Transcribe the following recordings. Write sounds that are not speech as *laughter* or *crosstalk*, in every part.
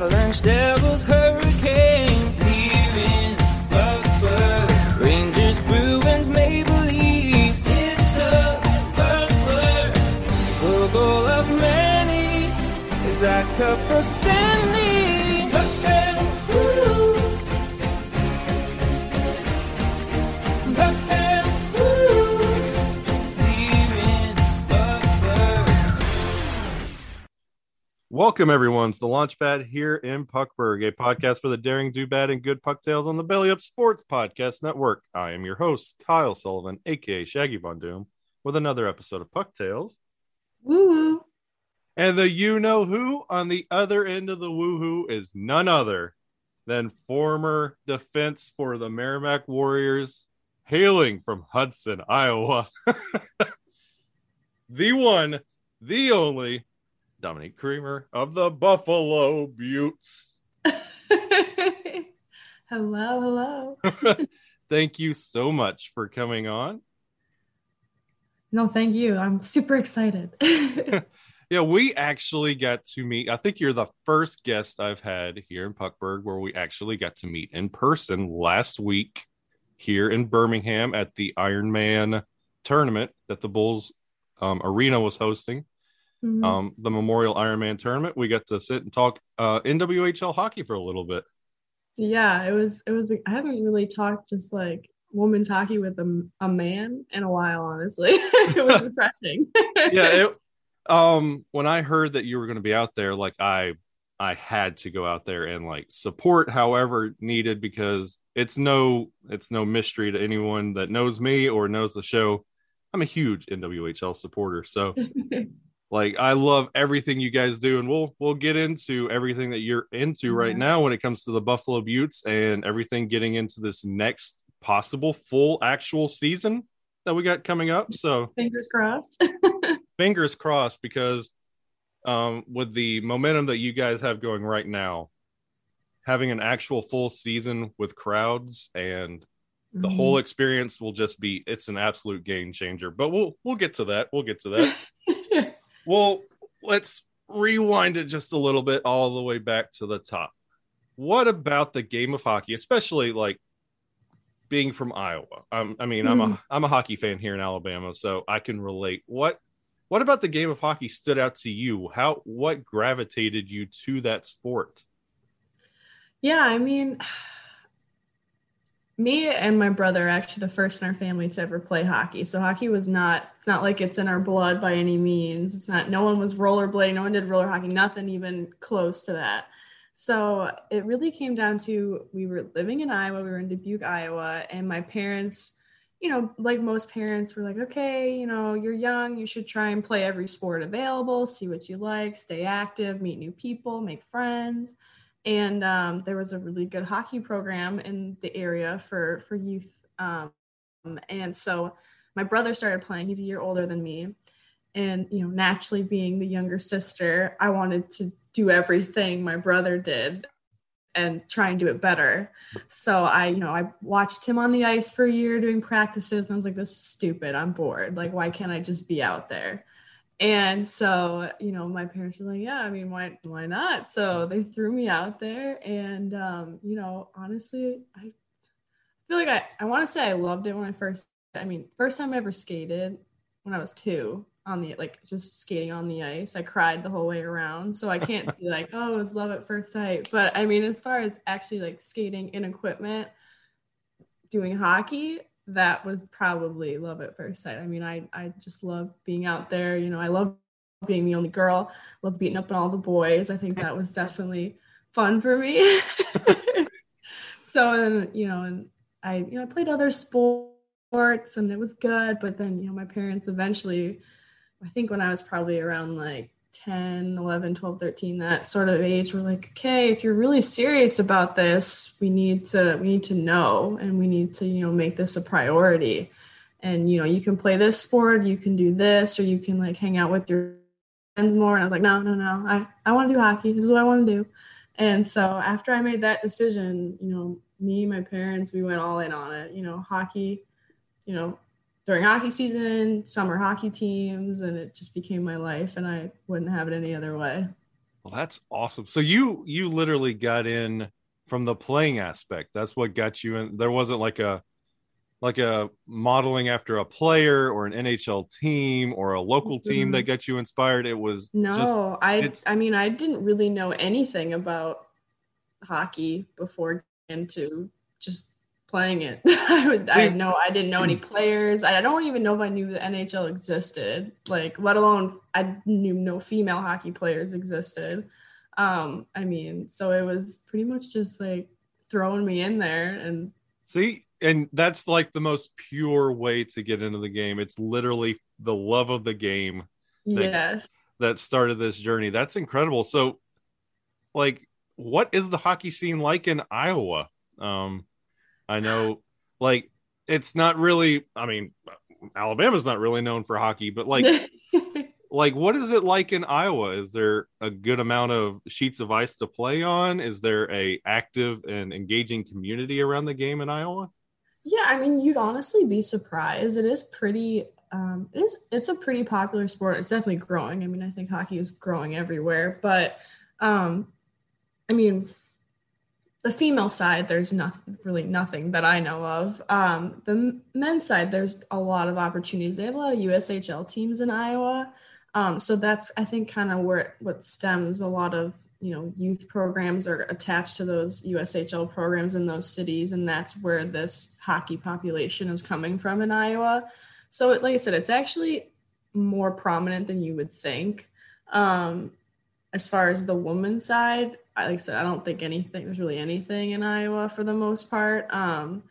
Avalanche devils, hurricanes, Welcome, everyone, to the Launchpad here in Puckburg, a podcast for the daring, do bad, and good puck tales on the Belly Up Sports Podcast Network. I am your host, Kyle Sullivan, aka Shaggy Von Doom, with another episode of Puck Tales. Woo! And the you know who on the other end of the woohoo is none other than former defense for the Merrimack Warriors, hailing from Hudson, Iowa. *laughs* the one, the only Dominique Kremer of the Buffalo Beauts. *laughs* hello, hello. *laughs* Thank you so much for coming on. No, thank you. I'm super excited. *laughs* Yeah, we actually got to meet. I think you're the first guest I've had here in Puckburg where we actually got to meet in person last week here in Birmingham at the Ironman tournament that the Bulls um, Arena was hosting. Mhm. Um, the Memorial Ironman tournament. We got to sit and talk uh, NWHL hockey for a little bit. yeah, it was. It was. I haven't really talked just like women's hockey with a, a man in a while. Honestly, *laughs* it was *laughs* refreshing. yeah *laughs* it, um when i heard that you were going to be out there like i i had to go out there and like support however needed because it's no it's no mystery to anyone that knows me or knows the show i'm a huge nwhl supporter so like i love everything you guys do and we'll we'll get into everything that you're into right Yeah. now when it comes to the buffalo beauts and everything getting into this next possible full actual season that we got coming up so Fingers crossed. *laughs* fingers crossed because um, with the momentum that you guys have going right now, having an actual full season with crowds and the Mhm. whole experience will just be it's an absolute game changer. But we'll we'll get to that. We'll get to that. *laughs* well, let's rewind it just a little bit all the way back to the top. What about the game of hockey, especially like being from Iowa? Um, I mean, I'm a I'm a hockey fan here in Alabama, so I can relate. What what about the game of hockey stood out to you? How what gravitated you to that sport? Yeah, I mean, me and my brother are actually the first in our family to ever play hockey. So hockey was not, it's not like it's in our blood by any means. It's not, no one was rollerblading, no one did roller hockey, nothing even close to that. So it really came down to we were living in Iowa, we were in Dubuque, Iowa, and my parents, you know, like most parents were like, okay, you know, you're young, you should try and play every sport available, see what you like, stay active, meet new people, make friends and um, there was a really good hockey program in the area for for youth um, and so my brother started playing. He's a year older than me. And you know naturally being the younger sister i wanted to do everything my brother did and try and do it better. So i you know i watched him on the ice for a year doing practices and i was like this is stupid. I'm bored. Like why can't i just be out there and so, you know, my parents were like, yeah, I mean, why why not? So they threw me out there and um, you know, honestly, I feel like I, I want to say I loved it when I first I mean, first time I ever skated when I was two on the like just skating on the ice. I cried the whole way around. So I can't be like, oh, it was love at first sight. But I mean, as far as actually like skating in equipment, doing hockey, that was probably love at first sight. I mean, I I just love being out there. You know, I love being the only girl. Love beating up on all the boys. I think that was definitely fun for me. *laughs* so and you know, and I you know I played other sports and it was good. But then you know my parents eventually, I think when I was probably around like 10 11 12 13 that sort of age we're like okay if you're really serious about this we need to we need to know and we need to you know make this a priority. And you know you can play this sport you can do this or you can like hang out with your friends more. And i was like no no no i i want to do hockey this is what i want to do. And so after i made that decision you know me my parents we went all in on it. You know hockey you know during hockey season, summer hockey teams, and it just became my life, and I wouldn't have it any other way. Well, that's awesome. So you you literally got in from the playing aspect. That's what got you in. There wasn't like a like a modeling after a player or an NHL team or a local team Mhm. that got you inspired. It was No, just I I mean I didn't really know anything about hockey before getting into just playing it. *laughs* I would I no I didn't know any *clears throat* players. I don't even know if I knew the NHL existed. Like let alone I knew no female hockey players existed. Um I mean, so it was pretty much just like throwing me in there and see, and that's like the most pure way to get into the game. It's literally the love of the game Like- yes. that started this journey. That's incredible. So, like, what is the hockey scene like in Iowa? Um, I know, like, it's not really. I mean, Alabama's not really known for hockey, but like, *laughs* like, what is it like in Iowa? Is there a good amount of sheets of ice to play on? Is there a active and engaging community around the game in Iowa? Yeah, I mean, you'd honestly be surprised. It is pretty. Um, it is. It's a pretty popular sport. It's definitely growing. I mean, I think hockey is growing everywhere. But, um, I mean, the female side, there's nothing really nothing that I know of. Um, the men's side, there's a lot of opportunities. They have a lot of USHL teams in Iowa. Um, so that's I think kind of where what stems a lot of you know youth programs are attached to those USHL programs in those cities, and that's where this hockey population is coming from in Iowa. So, it, like I said, it's actually more prominent than you would think. Um, as far as the woman side, I, like I said, I don't think anything there's really anything in Iowa for the most part. Um,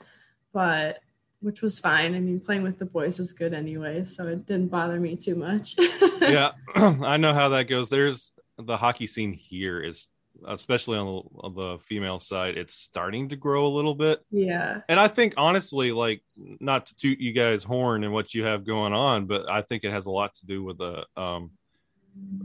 but which was fine. I mean, playing with the boys is good anyway, so it didn't bother me too much. *laughs* yeah, *clears throat* I know how that goes. There's the hockey scene here is especially on the, on the female side, it's starting to grow a little bit. yeah. And I think honestly, like not to toot you guys horn and what you have going on, but I think it has a lot to do with the um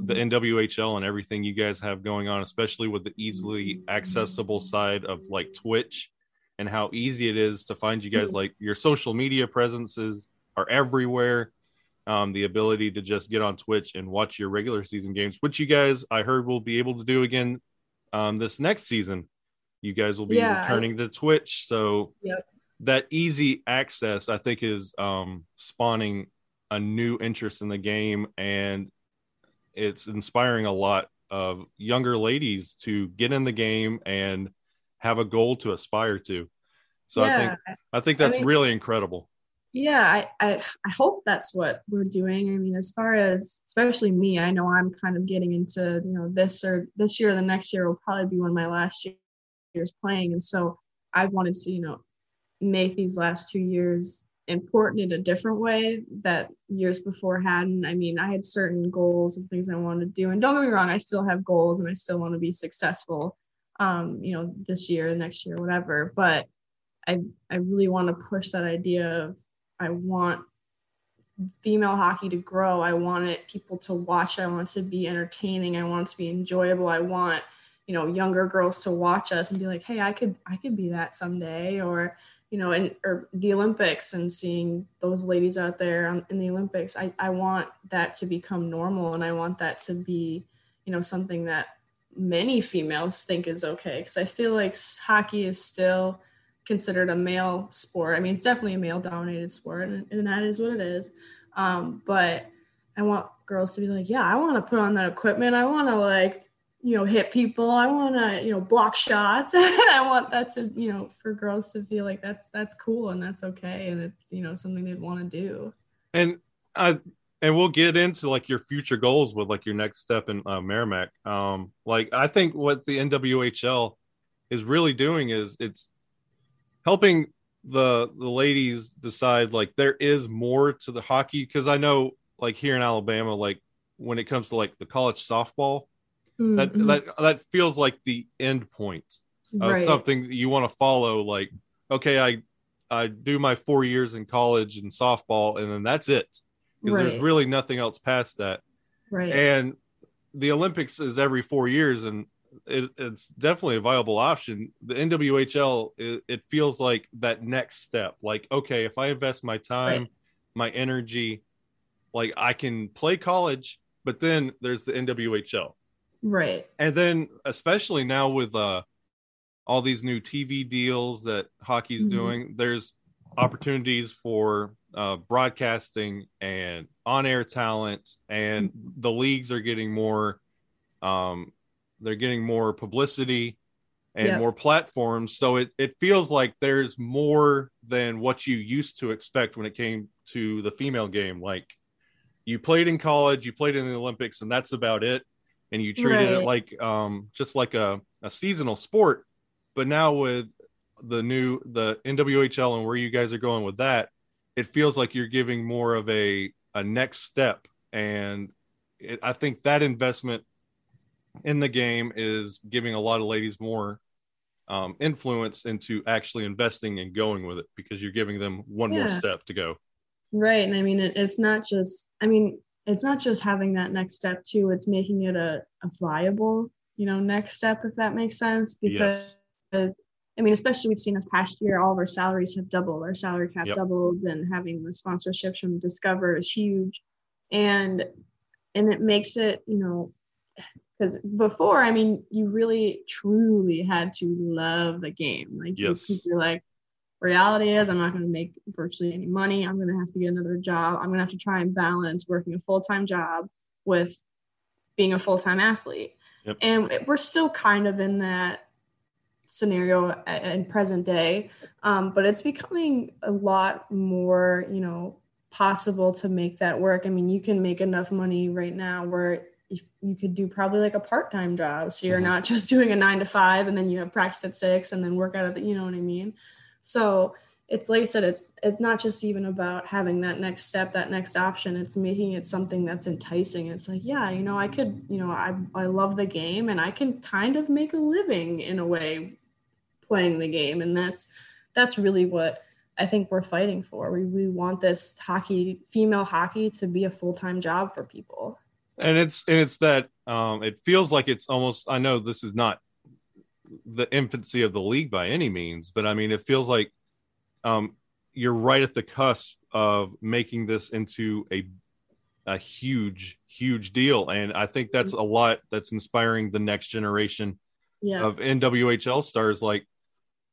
the NWHL and everything you guys have going on, especially with the easily accessible side of like Twitch and how easy it is to find you guys like your social media presences are everywhere. Um, the ability to just get on Twitch and watch your regular season games, which you guys I heard will be able to do again um, this next season. You guys will be Yeah, I- returning to Twitch, so Yep. that easy access I think is um, spawning a new interest in the game, and it's inspiring a lot of younger ladies to get in the game and have a goal to aspire to. So I think I think that's mean- really incredible. yeah I, I i hope that's what we're doing i mean as far as especially me i know i'm kind of getting into you know this or this year or the next year will probably be one of my last years playing and so I've wanted to you know make these last two years important in a different way that years before hadn't i mean i had certain goals and things i wanted to do and don't get me wrong i still have goals and i still want to be successful um you know this year next year whatever but I I really want to push that idea of I want female hockey to grow. I want it people to watch. I want it to be entertaining. I want to be enjoyable. I want you know younger girls to watch us and be like, hey, I could I could be that someday, or you know, and or the Olympics and seeing those ladies out there on, in the Olympics. I I want that to become normal, and I want that to be you know something that many females think is okay because I feel like hockey is still considered a male sport. I mean, it's definitely a male dominated sport, and, and that is what it is. Um, but I want girls to be like, yeah, I want to put on that equipment. I want to like, you know, hit people. I want to, you know, block shots. *laughs* I want that to, you know, for girls to feel like that's that's cool and that's okay, and it's you know something they'd want to do. and I and we'll get into like your future goals with like your next step in uh, Merrimack. Um, like I think what the NWHL is really doing is it's helping the the ladies decide like there is more to the hockey because I know like here in Alabama like when it comes to like the college softball that Mhm. that that feels like the end point of Right. something that you want to follow like okay I I do my 4 years in college in softball and then that's it because there's really nothing else past that. right. And the Olympics is every four years, and it, it's definitely a viable option. The NWHL, it, it feels like that next step. Like, okay, if I invest my time, Right. my energy, like I can play college, but then there's the NWHL. Right. and then especially now with uh all these new tv deals that hockey's Mhm. doing there's opportunities for uh broadcasting and on-air talent and the leagues are getting more um they're getting more publicity and Yep. more platforms so it it feels like there's more than what you used to expect when it came to the female game like you played in college you played in the olympics and that's about it and you treated it like um just like a, a seasonal sport. But now with the new the nwhl and where you guys are going with that it feels like you're giving more of a a next step. And it, i think that investment in the game is giving a lot of ladies more um, influence into actually investing and going with it because you're giving them one more step to go. Right. And I mean, it, it's not just, I mean, it's not just having that next step too, it's making it a, a viable, you know, next step, if that makes sense. Because, I mean, especially we've seen this past year, all of our salaries have doubled, our salary cap Yep. doubled, and having the sponsorships from Discover is huge. And, and it makes it, you know, because before, I mean, you really truly had to love the game. Like, Yes. you're like, reality is I'm not going to make virtually any money. I'm going to have to get another job. I'm going to have to try and balance working a full-time job with being a full-time athlete. Yep. And we're still kind of in that scenario in present day. Um, but it's becoming a lot more, you know, possible to make that work. I mean, you can make enough money right now where you could do probably like a part-time job. So you're Mhm. not just doing a nine to five and then you have practice at six and then work out of the, you know what I mean? So it's like I said, it's it's not just even about having that next step, that next option. It's making it something that's enticing. It's like, yeah, you know, I could, you know, I I love the game and I can kind of make a living in a way playing the game. And that's that's really what I think we're fighting for. We we want this hockey, female hockey to be a full-time job for people. and it's and it's that um it feels like it's almost i know this is not the infancy of the league by any means but i mean it feels like um you're right at the cusp of making this into a a huge huge deal and i think that's a lot that's inspiring the next generation Yeah. of nwhl stars like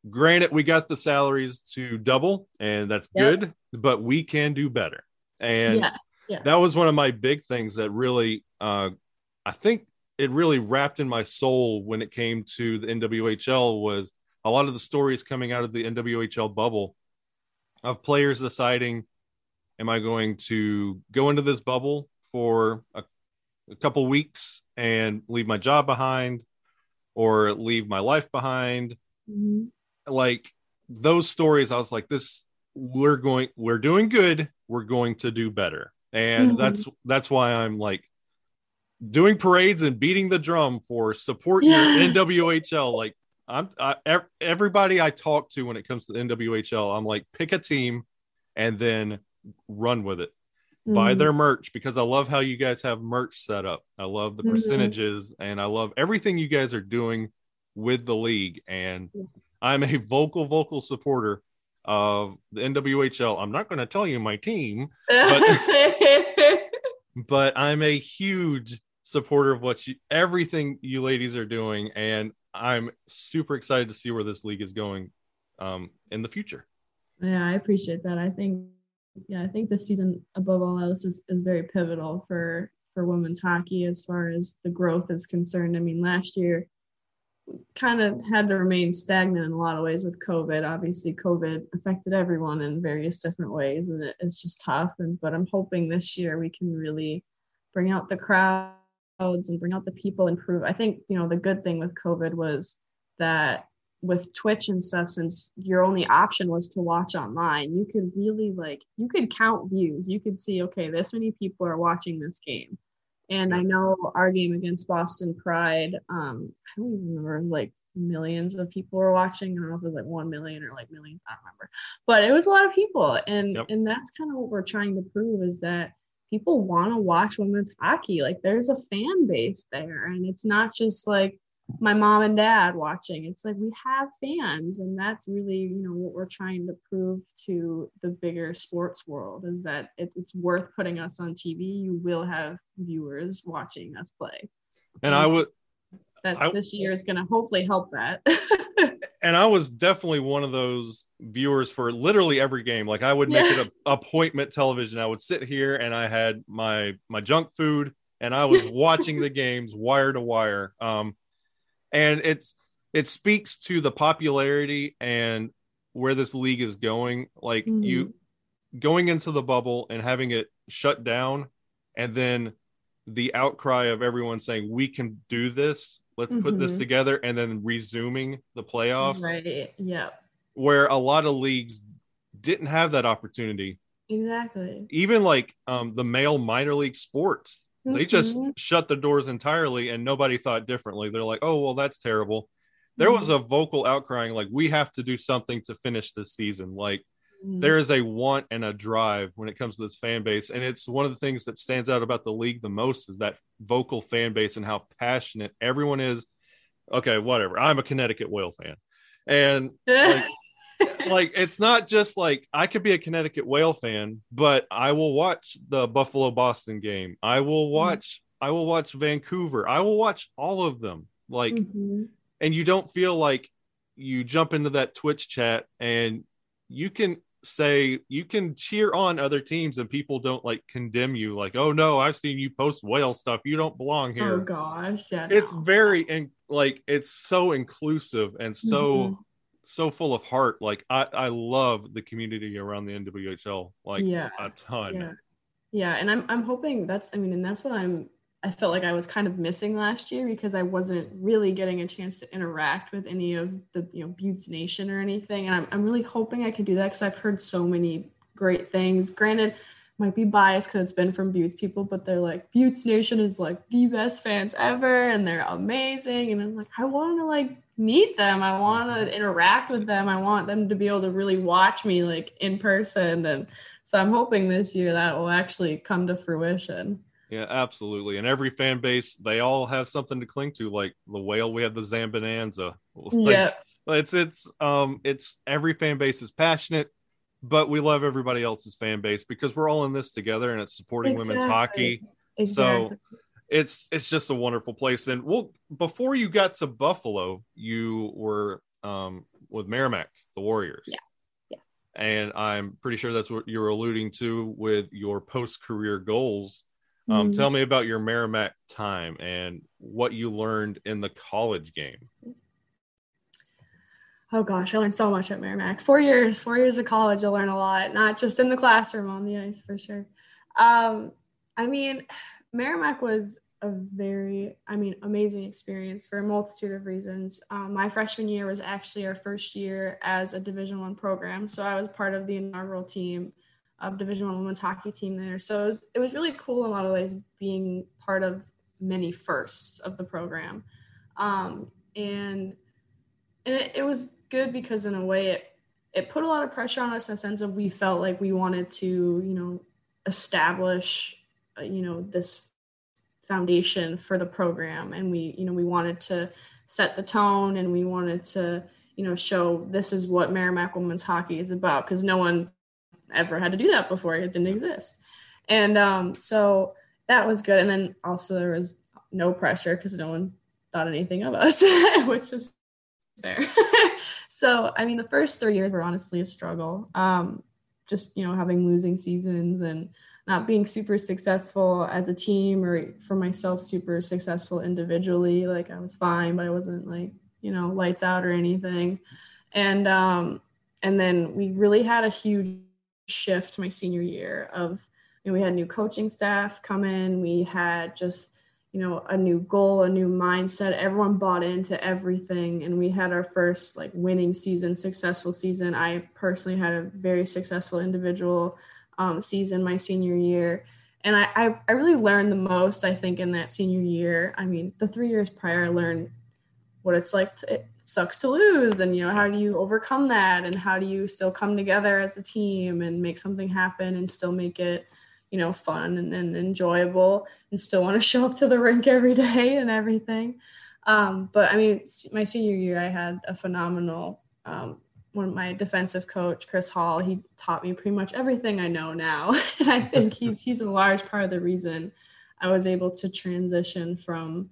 granted we got the salaries to double and that's Yep. good but we can do better and yes. Yeah. that was one of my big things that really uh i think it really wrapped in my soul when it came to the nwhl was a lot of the stories coming out of the nwhl bubble of players deciding am i going to go into this bubble for a, a couple weeks and leave my job behind or leave my life behind Mhm. like those stories i was like this we're going we're doing good we're going to do better and Mhm. that's that's why i'm like doing parades and beating the drum for support your nwhl like i'm I, everybody i talk to when it comes to the nwhl i'm like pick a team and then run with it buy Mhm. their merch because I love how you guys have merch set up. I love the Mhm. percentages and I love everything you guys are doing with the league. And I'm a vocal, vocal supporter of the NWHL. I'm not going to tell you my team, but *laughs* I'm a huge supporter of what you everything you ladies are doing. And I'm super excited to see where this league is going um, in the future. Yeah, I appreciate that. I think, yeah, I think this season, above all else, is, is very pivotal for for women's hockey as far as the growth is concerned. I mean, last year kind of had to remain stagnant in a lot of ways with COVID. Obviously, COVID affected everyone in various different ways, and it, it's just tough. And but I'm hoping this year we can really bring out the crowds and bring out the people, and prove. I think you know the good thing with COVID was that with Twitch and stuff, since your only option was to watch online, you could really like you could count views. You could see, okay, this many people are watching this game. And I know our game against Boston Pride, um, I don't even remember, it was like millions of people were watching. And I don't know if it was like one million or like millions, I don't remember. But it was a lot of people. And Yep. and that's kind of what we're trying to prove is that people want to watch women's hockey. Like there's a fan base there. And it's not just like my mom and dad watching. It's like we have fans, and that's really you know what we're trying to prove to the bigger sports world is that it, it's worth putting us on TV. You will have viewers watching us play. And I would that I- this year is going to hopefully help that. *laughs* and I was definitely one of those viewers for literally every game. Like I would make Yeah. it a appointment television. I would sit here and I had my my junk food and I was watching the games wire to wire. Um, and it's it speaks to the popularity and where this league is going. Like you going into the bubble and having it shut down, and then the outcry of everyone saying we can do this. Let's put this Mhm. together, and then resuming the playoffs right. Yeah. where a lot of leagues didn't have that opportunity. Exactly. Even like um, the male minor league sports, they just Mhm. shut the doors entirely and nobody thought differently. They're like, oh, well, that's terrible. There was Mm-hmm. a vocal outcrying, like, we have to do something to finish this season. Like. There is a want and a drive when it comes to this fan base. And it's one of the things that stands out about the league the most is that vocal fan base and how passionate everyone is. Okay, whatever. I'm a Connecticut Whale fan. And *laughs* like, like it's not just like I could be a Connecticut Whale fan, but I will watch the Buffalo Boston game. I will watch I will watch Vancouver. I will watch all of them. Like Mhm. and you don't feel like you jump into that Twitch chat and you can say you can cheer on other teams and people don't like condemn you like oh no I've seen you post whale stuff you don't belong here. Oh gosh. Yeah. it's no. very and like it's so inclusive and so Mhm. so full of heart like i i love the community around the nwhl like yeah. a ton yeah yeah and i'm i'm hoping that's i mean and that's what i'm i felt like i was kind of missing last year because i wasn't really getting a chance to interact with any of the you know beauts nation or anything. And i'm, I'm really hoping i can do that because i've heard so many great things. Granted might be biased because it's been from beauts people but they're like beauts nation is like the best fans ever and they're amazing. And i'm like i want to like meet them. I want to interact with them. I want them to be able to really watch me like in person. And so I'm hoping this year that will actually come to fruition. Yeah absolutely. And every fan base they all have something to cling to like the whale we have the zambonanza *laughs* Like, yeah, it's it's um it's every fan base is passionate but we love everybody else's fan base because we're all in this together and it's supporting women's hockey. Exactly. it's it's just a wonderful place. And well before you got to buffalo you were um with merrimack the warriors. Yeah. Yes. and i'm pretty sure that's what you're alluding to with your post-career goals um, Mhm. tell me about your merrimack time and what you learned in the college game Oh gosh, I learned so much at Merrimack. Four years, four years of college, you'll learn a lot, not just in the classroom, on the ice for sure. Um, I mean, Merrimack was a very, I mean, amazing experience for a multitude of reasons. Um, my freshman year was actually our first year as a Division One program, so I was part of the inaugural team Division One women's hockey team there. So it was, it was really cool in a lot of ways being part of many firsts of the program, um, and and it, it was good because in a way it it put a lot of pressure on us in the sense of we felt like we wanted to you know establish uh, you know this foundation for the program and we you know we wanted to set the tone and we wanted to you know show this is what merrimack women's hockey is about because no one ever had to do that before. It didn't exist. And um so that was good. And then also there was no pressure because no one thought anything of us *laughs* which is fair. *laughs* So i mean the first three years were honestly a struggle. Um just you know having losing seasons and not being super successful as a team or for myself super successful individually like i was fine but i wasn't like you know lights out or anything. And um and then we really had a huge shift my senior year of you know, we had new coaching staff come in we had just you know a new goal a new mindset. Everyone bought into everything and we had our first like winning season successful season. I personally had a very successful individual um, season my senior year. And I, I i really learned the most i think in that senior year. I mean the three years prior i learned what it's like to, sucks to lose and you know how do you overcome that and how do you still come together as a team and make something happen and still make it you know fun and, and enjoyable and still want to *laughs* show up to the rink every day and everything um, but i mean my senior year i had a phenomenal um, one of my defensive coach chris hall he taught me pretty much everything i know now *laughs* and i think he's, *laughs* he's a large part of the reason i was able to transition from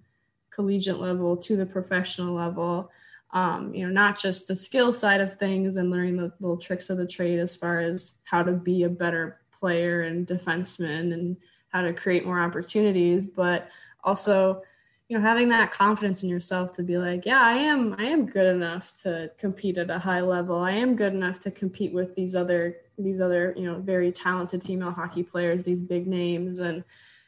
collegiate level to the professional level. Um, you know, not just the skill side of things and learning the little tricks of the trade as far as how to be a better player and defenseman and how to create more opportunities, but also you know having that confidence in yourself to be like yeah i am i am good enough to compete at a high level. I am good enough to compete with these other these other you know very talented female hockey players these big names. And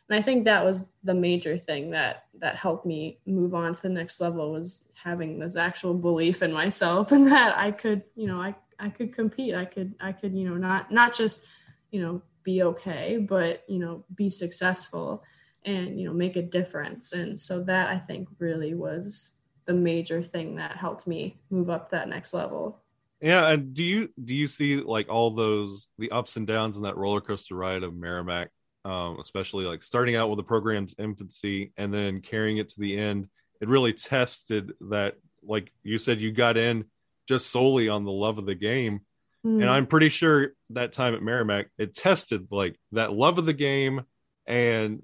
and i think that was the major thing that that helped me move on to the next level was having this actual belief in myself *laughs* and that i could you know i i could compete. I could i could you know not not just you know be okay but you know be successful and you know make a difference. And so that i think really was the major thing that helped me move up that next level. Yeah, and do you do you see like all those the ups and downs in that roller coaster ride of Merrimack, um, especially like starting out with the program's infancy and then carrying it to the end? It really tested that, like you said, you got in just solely on the love of the game, Mm, and I'm pretty sure that time at Merrimack, it tested like that love of the game and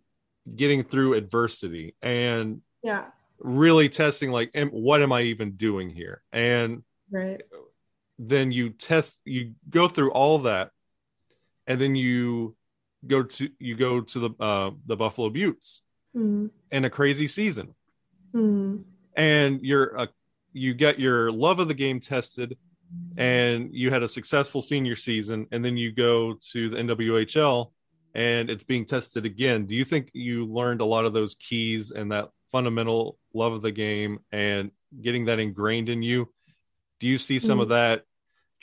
getting through adversity and yeah really testing like, what am I even doing here? And right then you test you go through all that and then you go to you go to the uh the buffalo beauts mm, in a crazy season. Mm, and you're uh, you get your love of the game tested and you had a successful senior season and then you go to the nwhl and it's being tested again. Do you think you learned a lot of those keys and that fundamental love of the game and getting that ingrained in you? Do you see some of that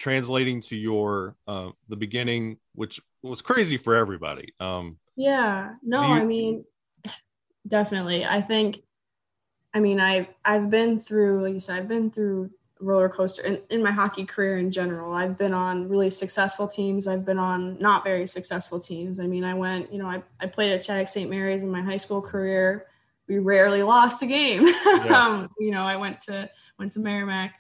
translating to your uh, the beginning which was crazy for everybody. Um yeah no you- i mean definitely. I think i mean i i've been through like you said i've been through roller coaster in, in my hockey career in general. I've been on really successful teams. I've been on not very successful teams. I mean i went you know i, I played at Shattuck st mary's in my high school career. We rarely lost a game. *laughs* Um, you know i went to went to merrimack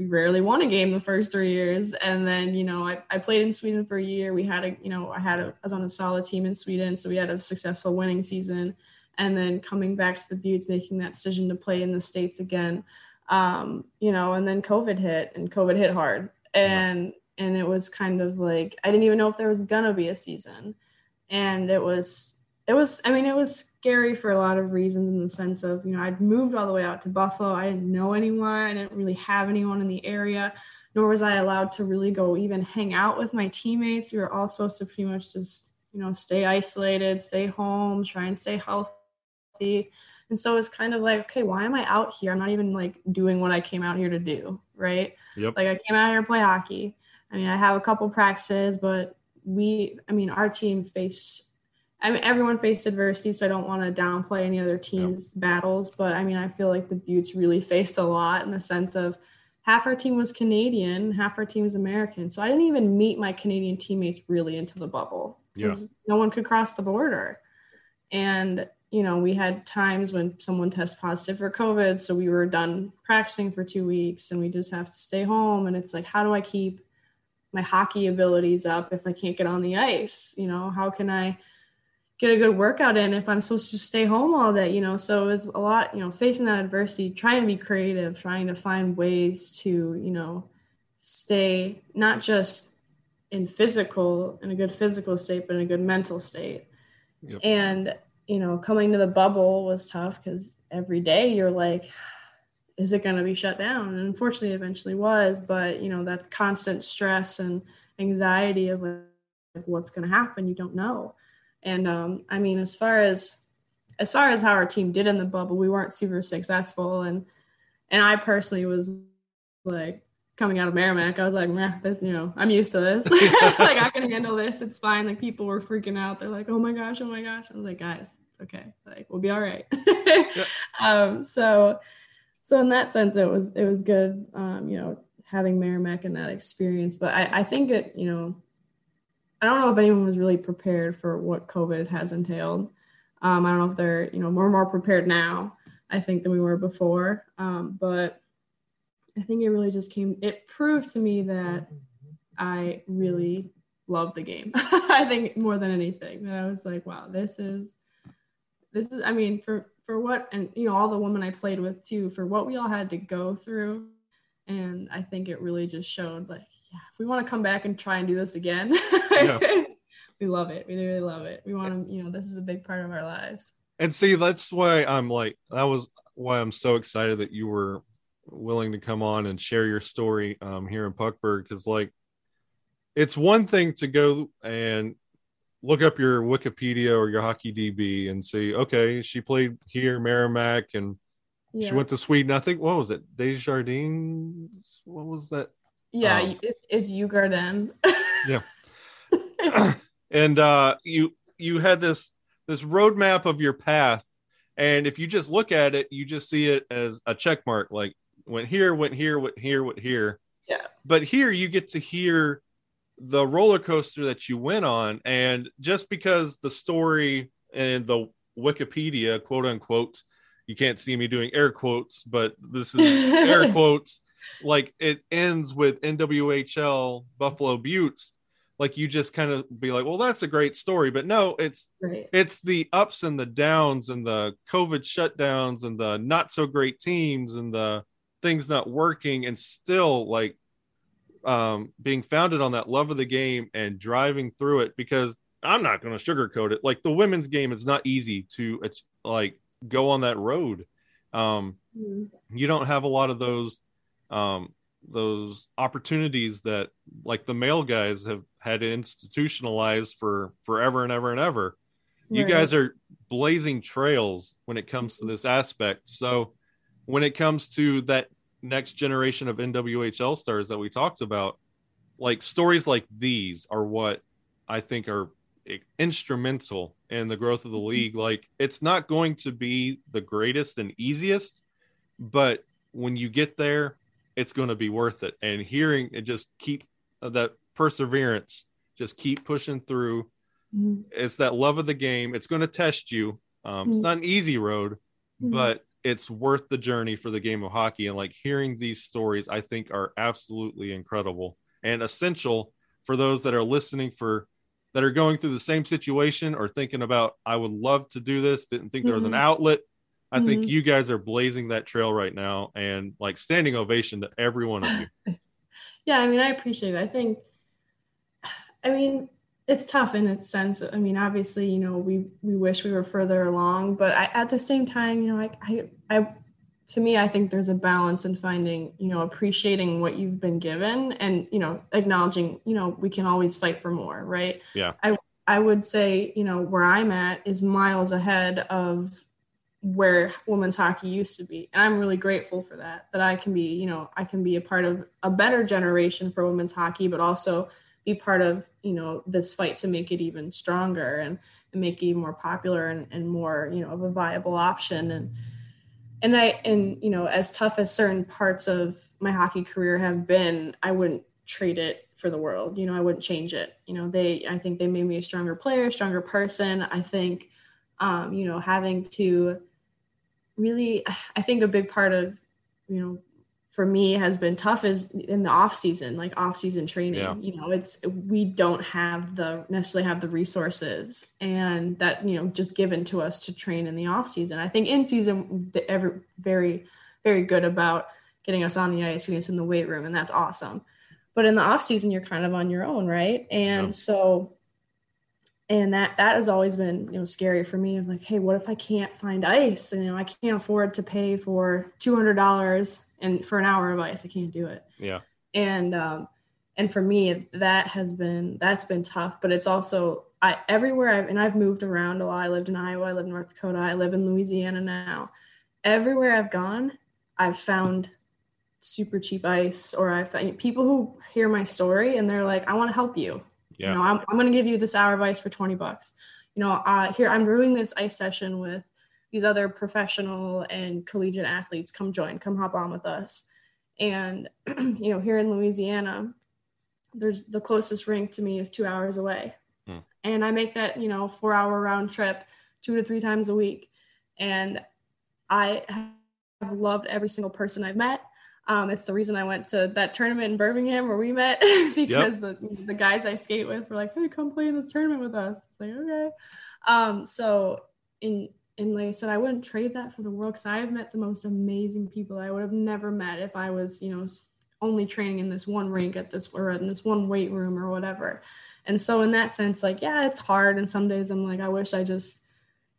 we rarely won a game the first three years. And then you know I, I played in sweden for a year. We had a you know i had a I was on a solid team in sweden so we had a successful winning season. And then coming back to the beauts making that decision to play in the states again um, you know and then covid hit and covid hit hard. And and it was kind of like i didn't even know if there was gonna be a season. And it was it was i mean it was scary for a lot of reasons in the sense of you know i'd moved all the way out to buffalo. I didn't know anyone. I didn't really have anyone in the area nor was i allowed to really go even hang out with my teammates. We were all supposed to pretty much just you know stay isolated stay home try and stay healthy. And so it's kind of like okay why am i out here? I'm not even like doing what i came out here to do right? Yep. like i came out here to play hockey. I mean i have a couple practices but we i mean our team faced I mean, everyone faced adversity, so I don't want to downplay any other teams' battles. But I mean, I feel like the Beauts really faced a lot in the sense of half our team was Canadian, half our team was American. So I didn't even meet my Canadian teammates really into the bubble because no one could cross the border. And you know, we had times when someone tested positive for COVID, so we were done practicing for two weeks, and we just have to stay home. And it's like, how do I keep my hockey abilities up if I can't get on the ice? You know, how can I? Get a good workout in if I'm supposed to stay home all day, you know. So it was a lot, you know, facing that adversity, trying to be creative, trying to find ways to, you know, stay not just in physical, in a good physical state, but in a good mental state. Yep. And, you know, coming to the bubble was tough because every day you're like, is it going to be shut down? And unfortunately, it eventually was. But, you know, that constant stress and anxiety of like, what's going to happen, you don't know. And um, I mean, as far as as far as how our team did in the bubble, we weren't super successful, and and I personally was like coming out of Merrimack, I was like, this, you know, I'm used to this. *laughs* like I can handle this. It's fine. Like people were freaking out. They're like, oh my gosh, oh my gosh. I was like, guys, it's okay. Like we'll be all right. *laughs* um, so so in that sense, it was it was good. Um, you know, having Merrimack and that experience. But I, I think it, you know, I don't know if anyone was really prepared for what COVID has entailed. Um, I don't know if they're, you know, more and more prepared now, I think, than we were before. Um, but I think it really just came, it proved to me that I really love the game. *laughs* I think more than anything, that I was like, wow, this is, this is, I mean, for, for what and you know all the women I played with too for what we all had to go through, and I think it really just showed like yeah if we want to come back and try and do this again, Yeah. *laughs* we love it. We really love it. We want to you know this is a big part of our lives. And see, that's why I'm like, that was why I'm so excited that you were willing to come on and share your story um, here in Puckburg. Because, like, it's one thing to go and look up your Wikipedia or your Hockey DB and see, okay, she played here, Merrimack, and Yeah, she went to Sweden. I think, what was it? Desjardins? What was that? Yeah, um, it, it's Djurgården. Yeah. *laughs* *coughs* and uh you you had this this roadmap of your path and if you just look at it you just see it as a check mark like went here went here went here went here Yeah. but here you get to hear the roller coaster that you went on and just because the story and the wikipedia quote unquote you can't see me doing air quotes but this is air *laughs* quotes like it ends with nwhl buffalo beauts like you just kind of be like well that's a great story but no it's right. it's the ups and the downs and the covid shutdowns and the not so great teams and the things not working and still like um being founded on that love of the game and driving through it because i'm not going to sugarcoat it like the women's game is not easy to ach- like go on that road um Mhm. you don't have a lot of those um those opportunities that like the male guys have had institutionalized for forever and ever and ever. You Right. guys are blazing trails when it comes to this aspect. So when it comes to that next generation of nwhl stars that we talked about like stories like these are what i think are instrumental in the growth of the league. Like it's not going to be the greatest and easiest but when you get there it's going to be worth it and hearing it just keep uh, that perseverance just keep pushing through Mhm. it's that love of the game it's going to test you um, it's Mhm. not an easy road Mhm. but it's worth the journey for the game of hockey and like hearing these stories i think are absolutely incredible and essential for those that are listening for that are going through the same situation or thinking about i would love to do this didn't think there was an Mhm. outlet i think Mhm. you guys are blazing that trail right now and like standing ovation to every one of you *laughs* Yeah, I mean, I appreciate it. I think, I mean, it's tough in its sense. I mean, obviously, you know, we we wish we were further along, but I, at the same time, you know, I, I, I, to me, I think there's a balance in finding, you know, appreciating what you've been given, and you know, acknowledging, you know, we can always fight for more, right? Yeah. I I would say, you know, where I'm at is miles ahead of where women's hockey used to be. And i'm really grateful for that that i can be you know i can be a part of a better generation for women's hockey but also be part of you know this fight to make it even stronger and, and make it even more popular and, and more you know of a viable option. And and i and you know as tough as certain parts of my hockey career have been i wouldn't trade it for the world. You know i wouldn't change it. You know they i think they made me a stronger player stronger person. I think um, you know having to really i think a big part of you know for me has been tough is in the off season like off season training Yeah. you know it's we don't have the necessarily have the resources and that you know just given to us to train in the off season i think in season the ever very very good about getting us on the ice getting us in the weight room and that's awesome but in the off season you're kind of on your own right and Yeah. so and that that has always been you know scary for me of like hey what if i can't find ice? And you know i can't afford to pay for $200 and for an hour of ice. I can't do it. Yeah. And um and for me that has been that's been tough but it's also i everywhere i've and i've moved around a lot. I lived in iowa. I live in north dakota. I live in louisiana now. Everywhere i've gone i've found super cheap ice or i've found people who hear my story and they're like i want to help you Yeah. you know i'm, I'm going to give you this hour of ice for 20 bucks. You know uh, here i'm doing this ice session with these other professional and collegiate athletes. Come join come hop on with us. And *clears throat* you know here in louisiana there's the closest rink to me is two hours away. Hmm. and i make that you know four hour round trip two to three times a week. And i have loved every single person i've met um, it's the reason I went to that tournament in Birmingham where we met *laughs* because the the guys I skate with were like, "Hey, come play in this tournament with us." It's like, okay. Um, so in and like I said, I wouldn't trade that for the world because I've met the most amazing people I would have never met if I was, you know, only training in this one rink at this or in this one weight room or whatever. And so in that sense, like, yeah, it's hard. And some days I'm like, I wish I just,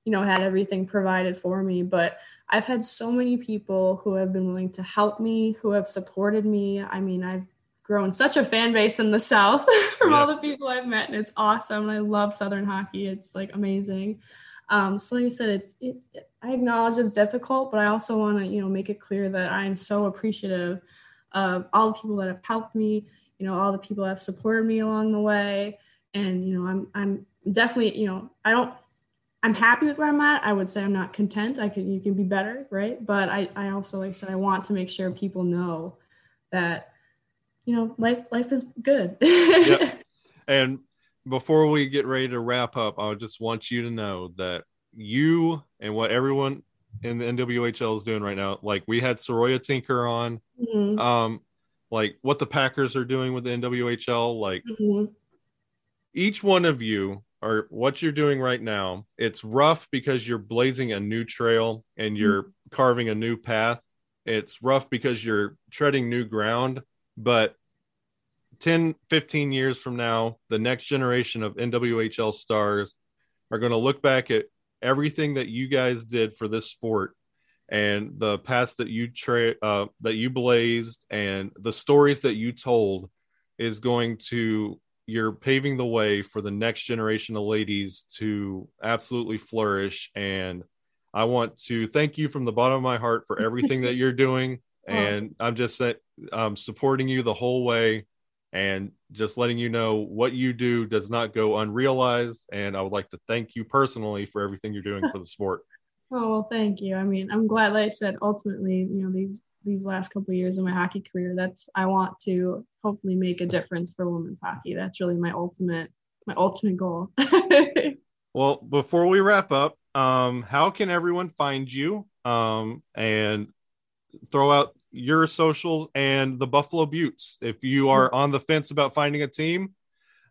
you know, had everything provided for me. But I've had so many people who have been willing to help me, who have supported me. I mean, I've grown such a fan base in the South *laughs* from all the people I've met, and it's awesome. And I love Southern hockey. It's like amazing. Um, so like I said, it's it, I acknowledge it's difficult, but I also want to you know make it clear that I'm so appreciative of all the people that have helped me, you know, all the people that have supported me along the way, and you know, I'm I'm definitely you know I don't I'm happy with where I'm at. I would say I'm not content. I can you can be better, right? But I I also like I said I want to make sure people know that you know life life is good. Yep. *laughs* And before we get ready to wrap up, I just want you to know that you and what everyone in the NWHL is doing right now, like we had Saroya Tinker on, Mhm, um, like what the Packers are doing with the NWHL, like mhm. each one of you or what you're doing right now, it's rough because you're blazing a new trail and you're carving a new path. It's rough because you're treading new ground, but 10, 15 years from now, the next generation of NWHL stars are going to look back at everything that you guys did for this sport and the paths that you tra- uh, that you blazed and the stories that you told is going to you're paving the way for the next generation of ladies to absolutely flourish and i want to thank you from the bottom of my heart for everything that you're doing *laughs* and i'm just sa- um, supporting you the whole way and just letting you know what you do does not go unrealized and i would like to thank you personally for everything you're doing for the sport *laughs* Oh well, thank you. I mean, I'm glad. Like I said, ultimately, you know, these these last couple of years of my hockey career, that's I want to hopefully make a difference for women's hockey. That's really my ultimate my ultimate goal. *laughs* Well, before we wrap up, um, how can everyone find you? Um, and throw out your socials and the Buffalo Beauts. If you are on the fence about finding a team,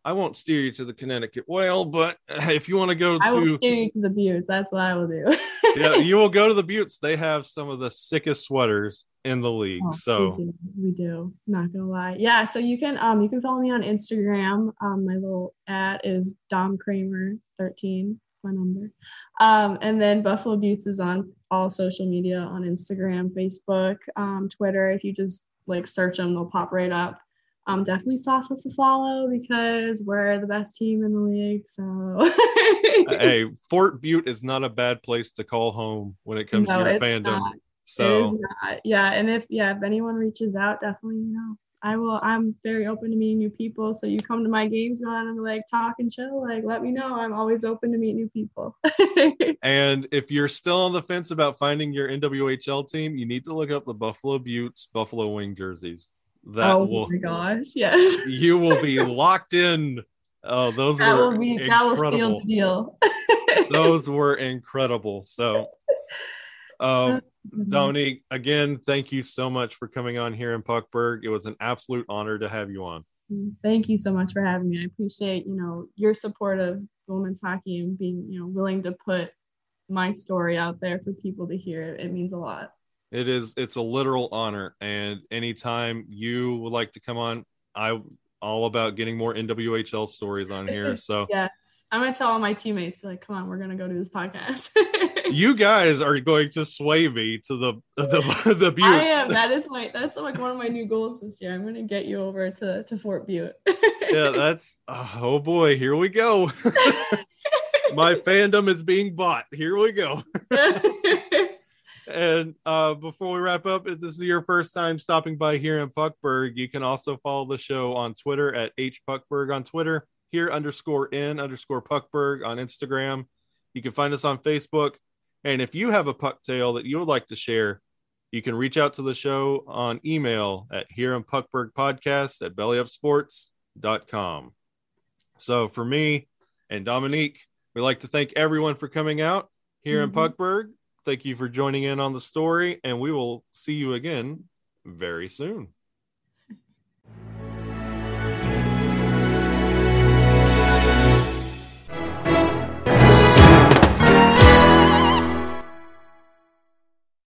I won't steer you to the Connecticut Whale, but *laughs* if you want to go I will to, steer you to the Beauts. That's what I will do. yeah, *laughs* you will go to the Beauts. They have some of the sickest sweaters in the league. Oh, so we do. we do. Not gonna lie. Yeah. So you can um you can follow me on Instagram. Um, my little at is Dom Kremer thirteen. It's my number. Um, and then Buffalo Beauts is on all social media on Instagram, Facebook, um, Twitter. If you just like search them, they'll pop right up. Um, definitely sauce us a follow because we're the best team in the league. So *laughs* hey, Fort Butte is not a bad place to call home when it comes No, to your fandom. not. So. Yeah, and if yeah, if anyone reaches out, definitely you know I will. I'm very open to meeting new people. So you come to my games, you want to like talk and chill, like let me know. I'm always open to meet new people. *laughs* And if you're still on the fence about finding your NWHL team, you need to look up the Buffalo Beauts Buffalo Wing jerseys. That oh will my gosh, yes, *laughs* you will be locked in. Oh, those that were will be that will seal incredible. the deal. *laughs* those were incredible. So, um, Mm-hmm. Dominique, again, thank you so much for coming on here in Puckburg. It was an absolute honor to have you on. Thank you so much for having me. I appreciate you know your support of women's hockey and being you know willing to put my story out there for people to hear. It means a lot. It is it's a literal honor. And anytime you would like to come on, I all about getting more NWHL stories on here. *laughs* So Yes, I'm gonna tell all my teammates, be like, "Come on, we're gonna go do this podcast." *laughs* you guys are going to sway me to the the the Beauts. *laughs* I am. That is my. That's like one of my new goals this year. I'm gonna get you over to to Fort Butte. yeah, that's oh, oh boy, here we go. My fandom is being bought. Here we go. And uh, before we wrap up, if this is your first time stopping by here in Puckburg, you can also follow the show on Twitter at hpuckburg on Twitter, here underscore in underscore Puckburg on Instagram. You can find us on Facebook. And if you have a puck tale that you would like to share, you can reach out to the show on email at here in Puckburg podcast at bellyupsports.com. So for me and Dominique, we'd like to thank everyone for coming out here in Mhm. Puckburg. Thank you for joining in on the story, and we will see you again very soon.